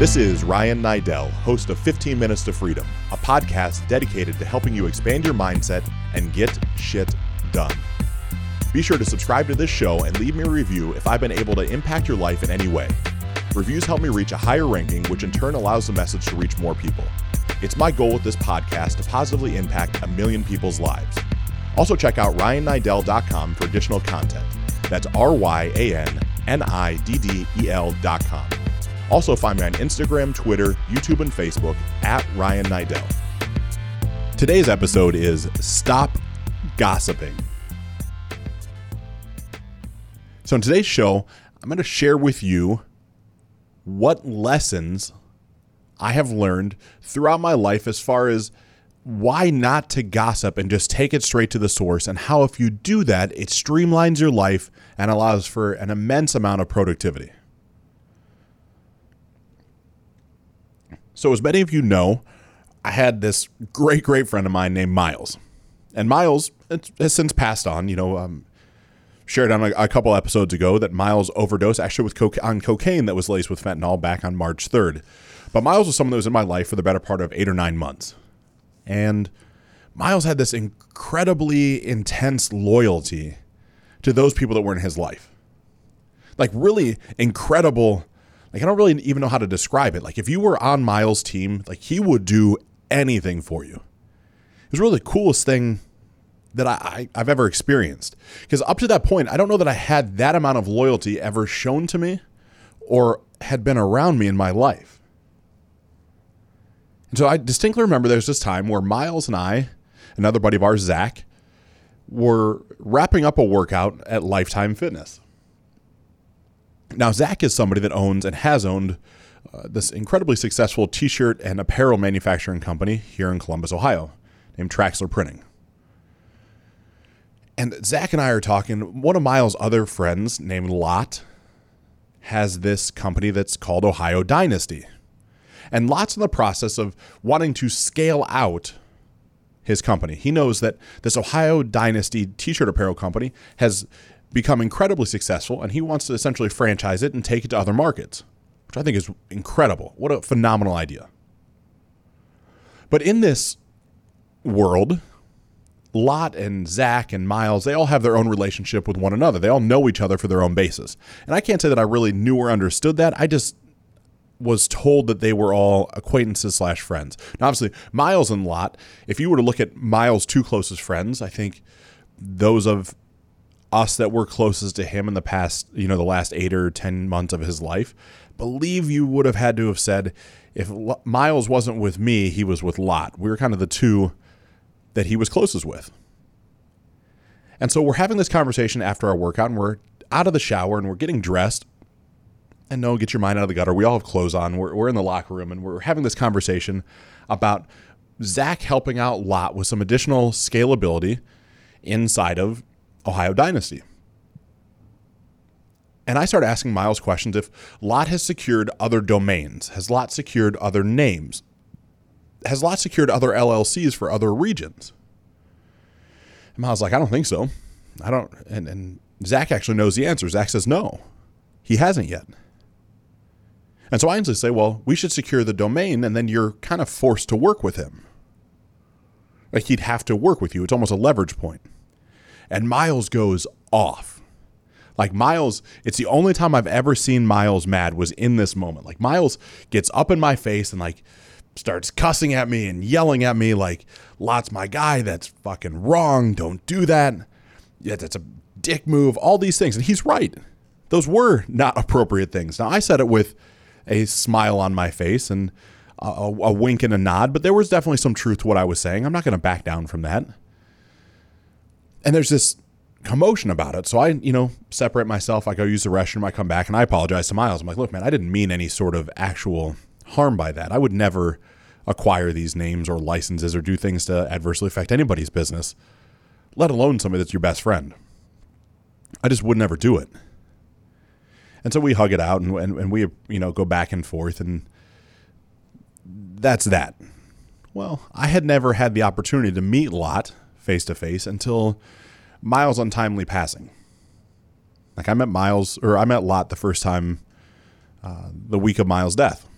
This is Ryan Niddel, host of 15 Minutes to Freedom, a podcast dedicated to helping you expand your mindset and get shit done. Be sure to subscribe to this show and leave me a review if I've been able to impact your life in any way. Reviews help me reach a higher ranking, which in turn allows the message to reach more people. It's my goal with this podcast to positively impact a million people's lives. Also, check out ryanniddel.com for additional content. That's R Y A N N I D D E L.com. Also, find me on Instagram, Twitter, YouTube, and Facebook at Ryan Niddel. Today's episode is Stop Gossiping. So, in today's show, I'm going to share with you what lessons I have learned throughout my life as far as why not to gossip and just take it straight to the source, and how, if you do that, it streamlines your life and allows for an immense amount of productivity. So, as many of you know, I had this great, great friend of mine named Miles. And Miles has since passed on. You know, um, shared on a, a, couple episodes ago that Miles overdosed actually with on cocaine that was laced with fentanyl back on March 3rd. But Miles was someone that was in my life for the better part of eight or nine months. And Miles had this incredibly intense loyalty to those people that were in his life. Like, really incredible like I don't really even know how to describe it. Like if you were on Miles' team, like he would do anything for you. It was really the coolest thing that I, I, have ever experienced. Because up to that point, I don't know that I had that amount of loyalty ever shown to me or had been around me in my life. And so I distinctly remember there was this time where Miles and I, another buddy of ours, Zach, were wrapping up a workout at Lifetime Fitness. Now, Zach is somebody that owns and has owned uh, this incredibly successful t shirt and apparel manufacturing company here in Columbus, Ohio, named Traxler Printing. And Zach and I are talking. One of Miles' other friends, named Lot, has this company that's called Ohio Dynasty. And Lot's in the process of wanting to scale out his company. He knows that this Ohio Dynasty t shirt apparel company has become incredibly successful, and he wants to essentially franchise it and take it to other markets, which I think is incredible. What a phenomenal idea. But in this world, Lot and Zach and Miles, they all have their own relationship with one another. They all know each other for their own basis. And I can't say that I really knew or understood that. I just was told that they were all acquaintances slash friends. Now, obviously, Miles and Lot, if you were to look at Miles' two closest friends, I think those of us that were closest to him in the past, you know, the last eight or 10 months of his life, believe you would have had to have said, if Miles wasn't with me, he was with Lot. We were kind of the two that he was closest with. And so we're having this conversation after our workout and we're out of the shower and we're getting dressed. And no, get your mind out of the gutter. We all have clothes on. We're, we're in the locker room and we're having this conversation about Zach helping out Lot with some additional scalability inside of Ohio Dynasty. And I start asking Miles questions if Lot has secured other domains, has Lot secured other names, has Lot secured other LLCs for other regions? And Miles like, I don't think so. I don't. And, and Zach actually knows the answer. Zach says no, he hasn't yet. And so I instantly say, well, we should secure the domain, and then you're kind of forced to work with him. Like he'd have to work with you. It's almost a leverage point and Miles goes off. Like Miles, it's the only time I've ever seen Miles mad was in this moment. Like Miles gets up in my face and like starts cussing at me and yelling at me like Lot's my guy, that's fucking wrong, don't do that. Yeah, that's a dick move, all these things. And he's right. Those were not appropriate things. Now I said it with a smile on my face and a, a wink and a nod, but there was definitely some truth to what I was saying. I'm not going to back down from that and there's this commotion about it. So I, you know, separate myself. I go use the restroom. I come back and I apologize to Miles. I'm like, look, man, I didn't mean any sort of actual harm by that. I would never acquire these names or licenses or do things to adversely affect anybody's business, let alone somebody that's your best friend. I just would never do it. And so we hug it out and, and, and we, you know, go back and forth and that's that. Well, I had never had the opportunity to meet Lot face to face until Miles' untimely passing. Like I met Miles, or I met Lot the first time uh, the week of Miles' death.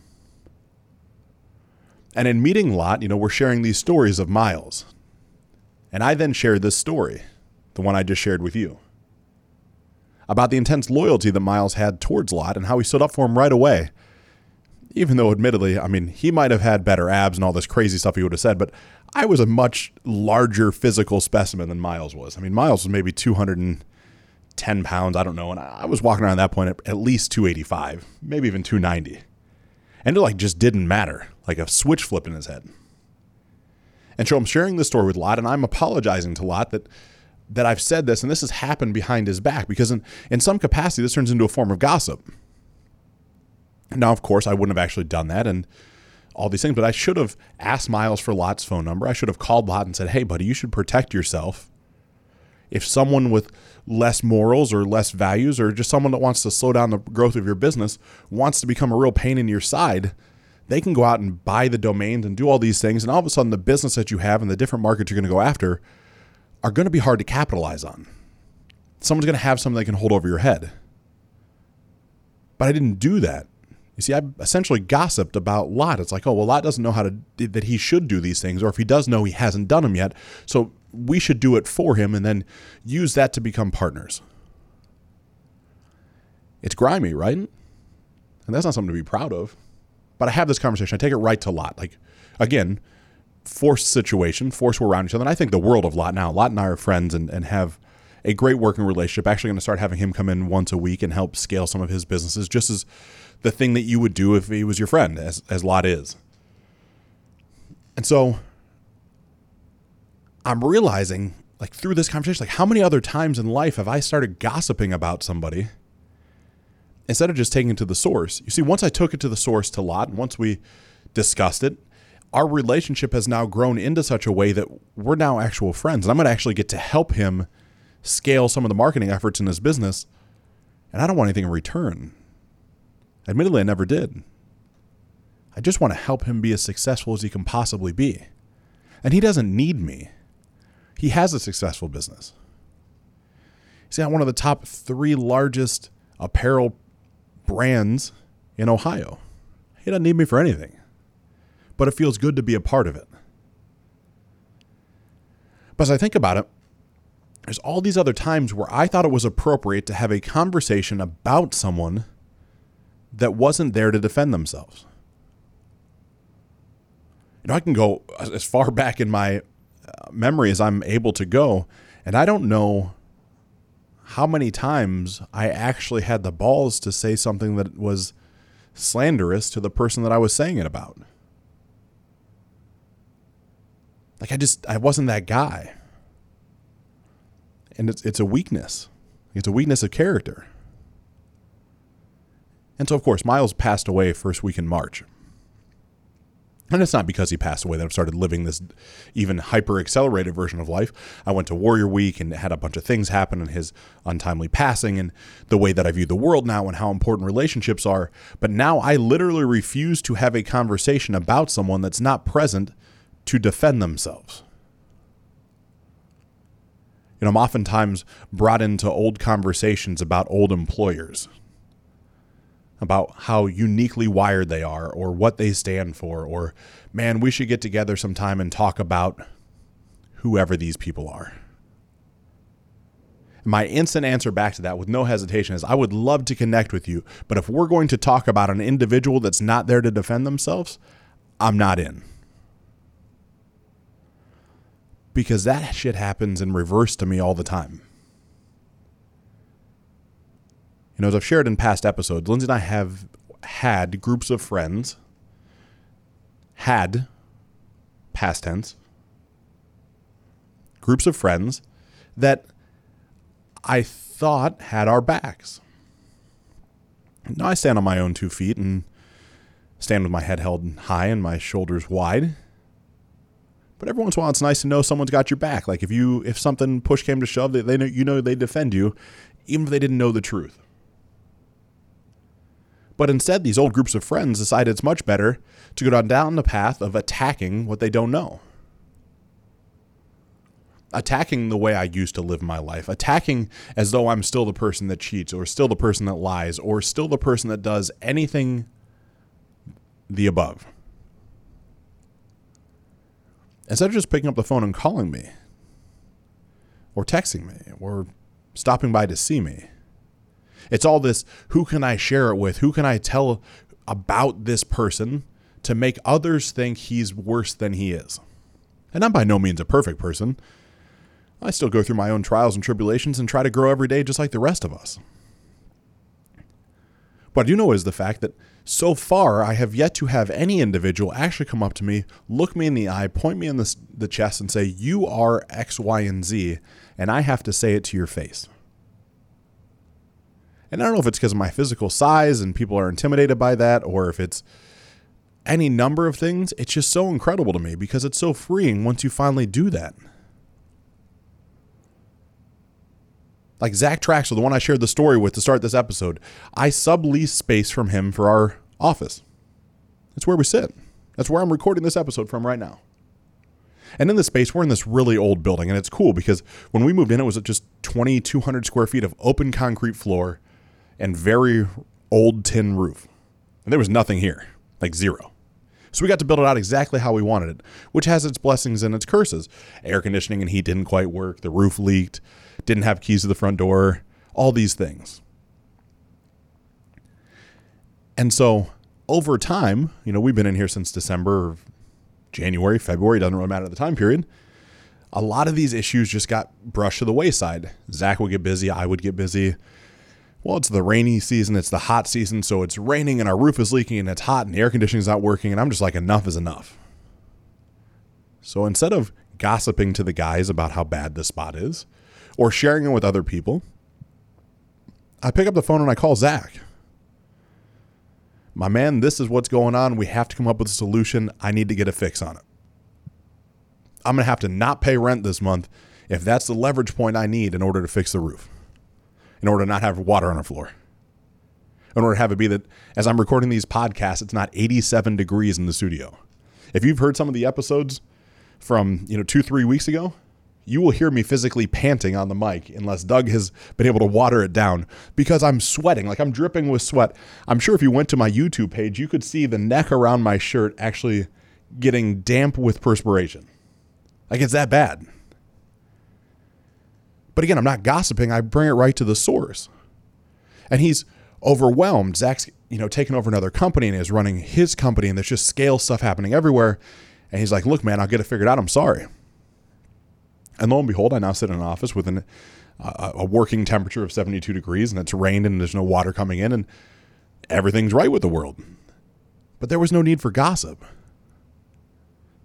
And in meeting Lot, you know, we're sharing these stories of Miles. And I then shared this story, the one I just shared with you, about the intense loyalty that Miles had towards Lot and how he stood up for him right away. Even though, admittedly, I mean, he might have had better abs and all this crazy stuff he would have said, but I was a much larger physical specimen than Miles was. I mean, Miles was maybe 210 pounds, I don't know, and I was walking around that point at, at least 285, maybe even 290. And it like just didn't matter, like a switch flipped in his head. And so I'm sharing this story with Lot, and I'm apologizing to Lot that that I've said this, and this has happened behind his back because in, in some capacity this turns into a form of gossip. Now, of course, I wouldn't have actually done that and all these things, but I should have asked Miles for Lot's phone number. I should have called Lot and said, "Hey, buddy, you should protect yourself." If someone with less morals or less values, or just someone that wants to slow down the growth of your business, wants to become a real pain in your side, they can go out and buy the domains and do all these things. And all of a sudden, the business that you have and the different markets you're going to go after are going to be hard to capitalize on. Someone's going to have something they can hold over your head. But I didn't do that. You see, I essentially gossiped about Lot. It's like, oh, well, Lot doesn't know how to, that he should do these things, or if he does know, he hasn't done them yet. So we should do it for him and then use that to become partners. It's grimy, right? And that's not something to be proud of. But I have this conversation. I take it right to Lot. Like, again, forced situation, forced we're around each other. And I think the world of Lot now. Lot and I are friends and, and have a great working relationship. Actually, going to start having him come in once a week and help scale some of his businesses, just as the thing that you would do if he was your friend, as, as Lot is. And so I'm realizing, like through this conversation, like how many other times in life have I started gossiping about somebody instead of just taking it to the source? You see, once I took it to the source to Lot, and once we discussed it, our relationship has now grown into such a way that we're now actual friends. And I'm going to actually get to help him scale some of the marketing efforts in his business. And I don't want anything in return. Admittedly, I never did. I just want to help him be as successful as he can possibly be. And he doesn't need me. He has a successful business. He's got one of the top three largest apparel brands in Ohio. He doesn't need me for anything but it feels good to be a part of it. But as I think about it, there's all these other times where I thought it was appropriate to have a conversation about someone that wasn't there to defend themselves. You know, I can go as far back in my uh, memory as I'm able to go, and I don't know how many times I actually had the balls to say something that was slanderous to the person that I was saying it about. Like I just I wasn't that guy. And it's it's a weakness. It's a weakness of character. And so of course Miles passed away first week in March. And it's not because he passed away that I've started living this even hyper accelerated version of life. I went to Warrior Week and had a bunch of things happen in his untimely passing and the way that I view the world now and how important relationships are. But now I literally refuse to have a conversation about someone that's not present to defend themselves. Know, I'm oftentimes brought into old conversations about old employers, about how uniquely wired they are, or what they stand for, or man, we should get together sometime and talk about whoever these people are. My instant answer back to that with no hesitation is I would love to connect with you, but if we're going to talk about an individual that's not there to defend themselves, I'm not in because that shit happens in reverse to me all the time. You know, as I've shared in past episodes, Lindsay and I have had groups of friends, had, past tense, groups of friends that I thought had our backs. Now I stand on my own two feet and stand with my head held high and my shoulders wide but every once in a while, it's nice to know someone's got your back. Like if you if something push came to shove, they, they know you know they defend you, even if they didn't know the truth. But instead, these old groups of friends decided it's much better to go down the path of attacking what they don't know. Attacking the way I used to live my life, attacking as though I'm still the person that cheats, or still the person that lies, or still the person that does anything the above. Instead of just picking up the phone and calling me, or texting me, or stopping by to see me, it's all this who can I share it with? Who can I tell about this person to make others think he's worse than he is? And I'm by no means a perfect person. I still go through my own trials and tribulations and try to grow every day just like the rest of us. What I do know is the fact that so far I have yet to have any individual actually come up to me, look me in the eye, point me in the, the chest, and say, You are X, Y, and Z, and I have to say it to your face. And I don't know if it's because of my physical size and people are intimidated by that, or if it's any number of things. It's just so incredible to me because it's so freeing once you finally do that. Like Zach Traxler, the one I shared the story with to start this episode, I sublease space from him for our office. That's where we sit. That's where I'm recording this episode from right now. And in this space, we're in this really old building, and it's cool because when we moved in, it was just 2,200 square feet of open concrete floor and very old tin roof. And there was nothing here, like zero. So we got to build it out exactly how we wanted it, which has its blessings and its curses. Air conditioning and heat didn't quite work, the roof leaked, didn't have keys to the front door, all these things. And so over time, you know, we've been in here since December, January, February, doesn't really matter the time period. A lot of these issues just got brushed to the wayside. Zach would get busy, I would get busy. Well, it's the rainy season, it's the hot season, so it's raining and our roof is leaking and it's hot and the air conditioning's not working, and I'm just like, enough is enough. So instead of gossiping to the guys about how bad the spot is, or sharing it with other people, I pick up the phone and I call Zach. My man, this is what's going on. We have to come up with a solution. I need to get a fix on it. I'm going to have to not pay rent this month if that's the leverage point I need in order to fix the roof, in order to not have water on the floor, in order to have it be that as I'm recording these podcasts, it's not 87 degrees in the studio. If you've heard some of the episodes from, you know, two, three weeks ago, you will hear me physically panting on the mic unless Doug has been able to water it down because I'm sweating, like I'm dripping with sweat. I'm sure if you went to my YouTube page, you could see the neck around my shirt actually getting damp with perspiration. Like it's that bad. But again, I'm not gossiping. I bring it right to the source. And he's overwhelmed. Zach's, you know, taken over another company and is running his company, and there's just scale stuff happening everywhere. And he's like, look, man, I'll get it figured out. I'm sorry. And lo and behold, I now sit in an office with an, uh, a working temperature of 72 degrees and it's rained and there's no water coming in and everything's right with the world. But there was no need for gossip.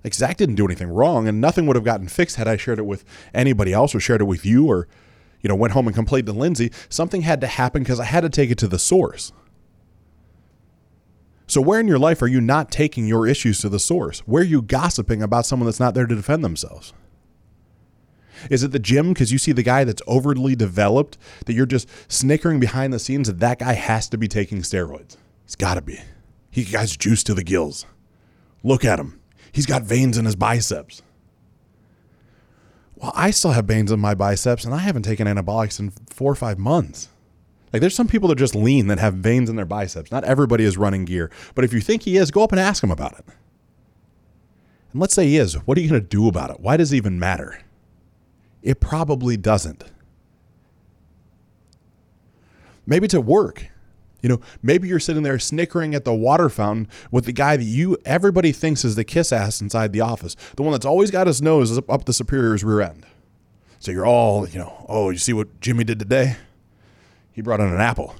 Like Zach didn't do anything wrong and nothing would have gotten fixed had I shared it with anybody else or shared it with you or, you know, went home and complained to Lindsay. Something had to happen because I had to take it to the source. So, where in your life are you not taking your issues to the source? Where are you gossiping about someone that's not there to defend themselves? Is it the gym because you see the guy that's overly developed that you're just snickering behind the scenes that that guy has to be taking steroids? He's got to be. He guy's juice to the gills. Look at him. He's got veins in his biceps. Well, I still have veins in my biceps and I haven't taken anabolics in four or five months. Like there's some people that are just lean that have veins in their biceps. Not everybody is running gear. But if you think he is, go up and ask him about it. And let's say he is. What are you going to do about it? Why does it even matter? It probably doesn't. Maybe at work. You know, maybe you're sitting there snickering at the water fountain with the guy that you everybody thinks is the kiss ass inside the office, the one that's always got his nose up the superior's rear end. So you're all, you know, oh, you see what Jimmy did today? He brought in an apple.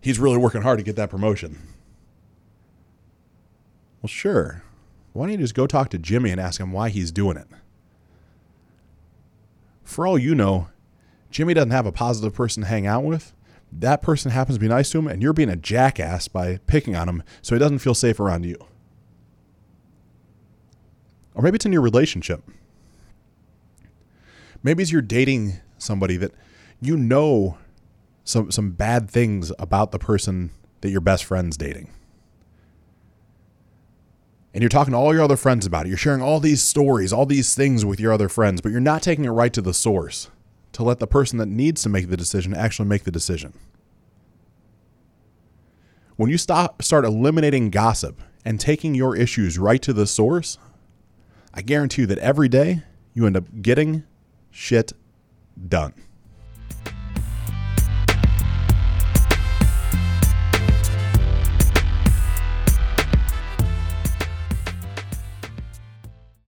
He's really working hard to get that promotion. Well, sure. Why don't you just go talk to Jimmy and ask him why he's doing it? For all you know, Jimmy doesn't have a positive person to hang out with. That person happens to be nice to him, and you're being a jackass by picking on him so he doesn't feel safe around you. Or maybe it's in your relationship. Maybe it's you're dating somebody that you know some some bad things about the person that your best friend's dating and you're talking to all your other friends about it. You're sharing all these stories, all these things with your other friends, but you're not taking it right to the source to let the person that needs to make the decision actually make the decision. When you stop start eliminating gossip and taking your issues right to the source, I guarantee you that every day you end up getting shit done.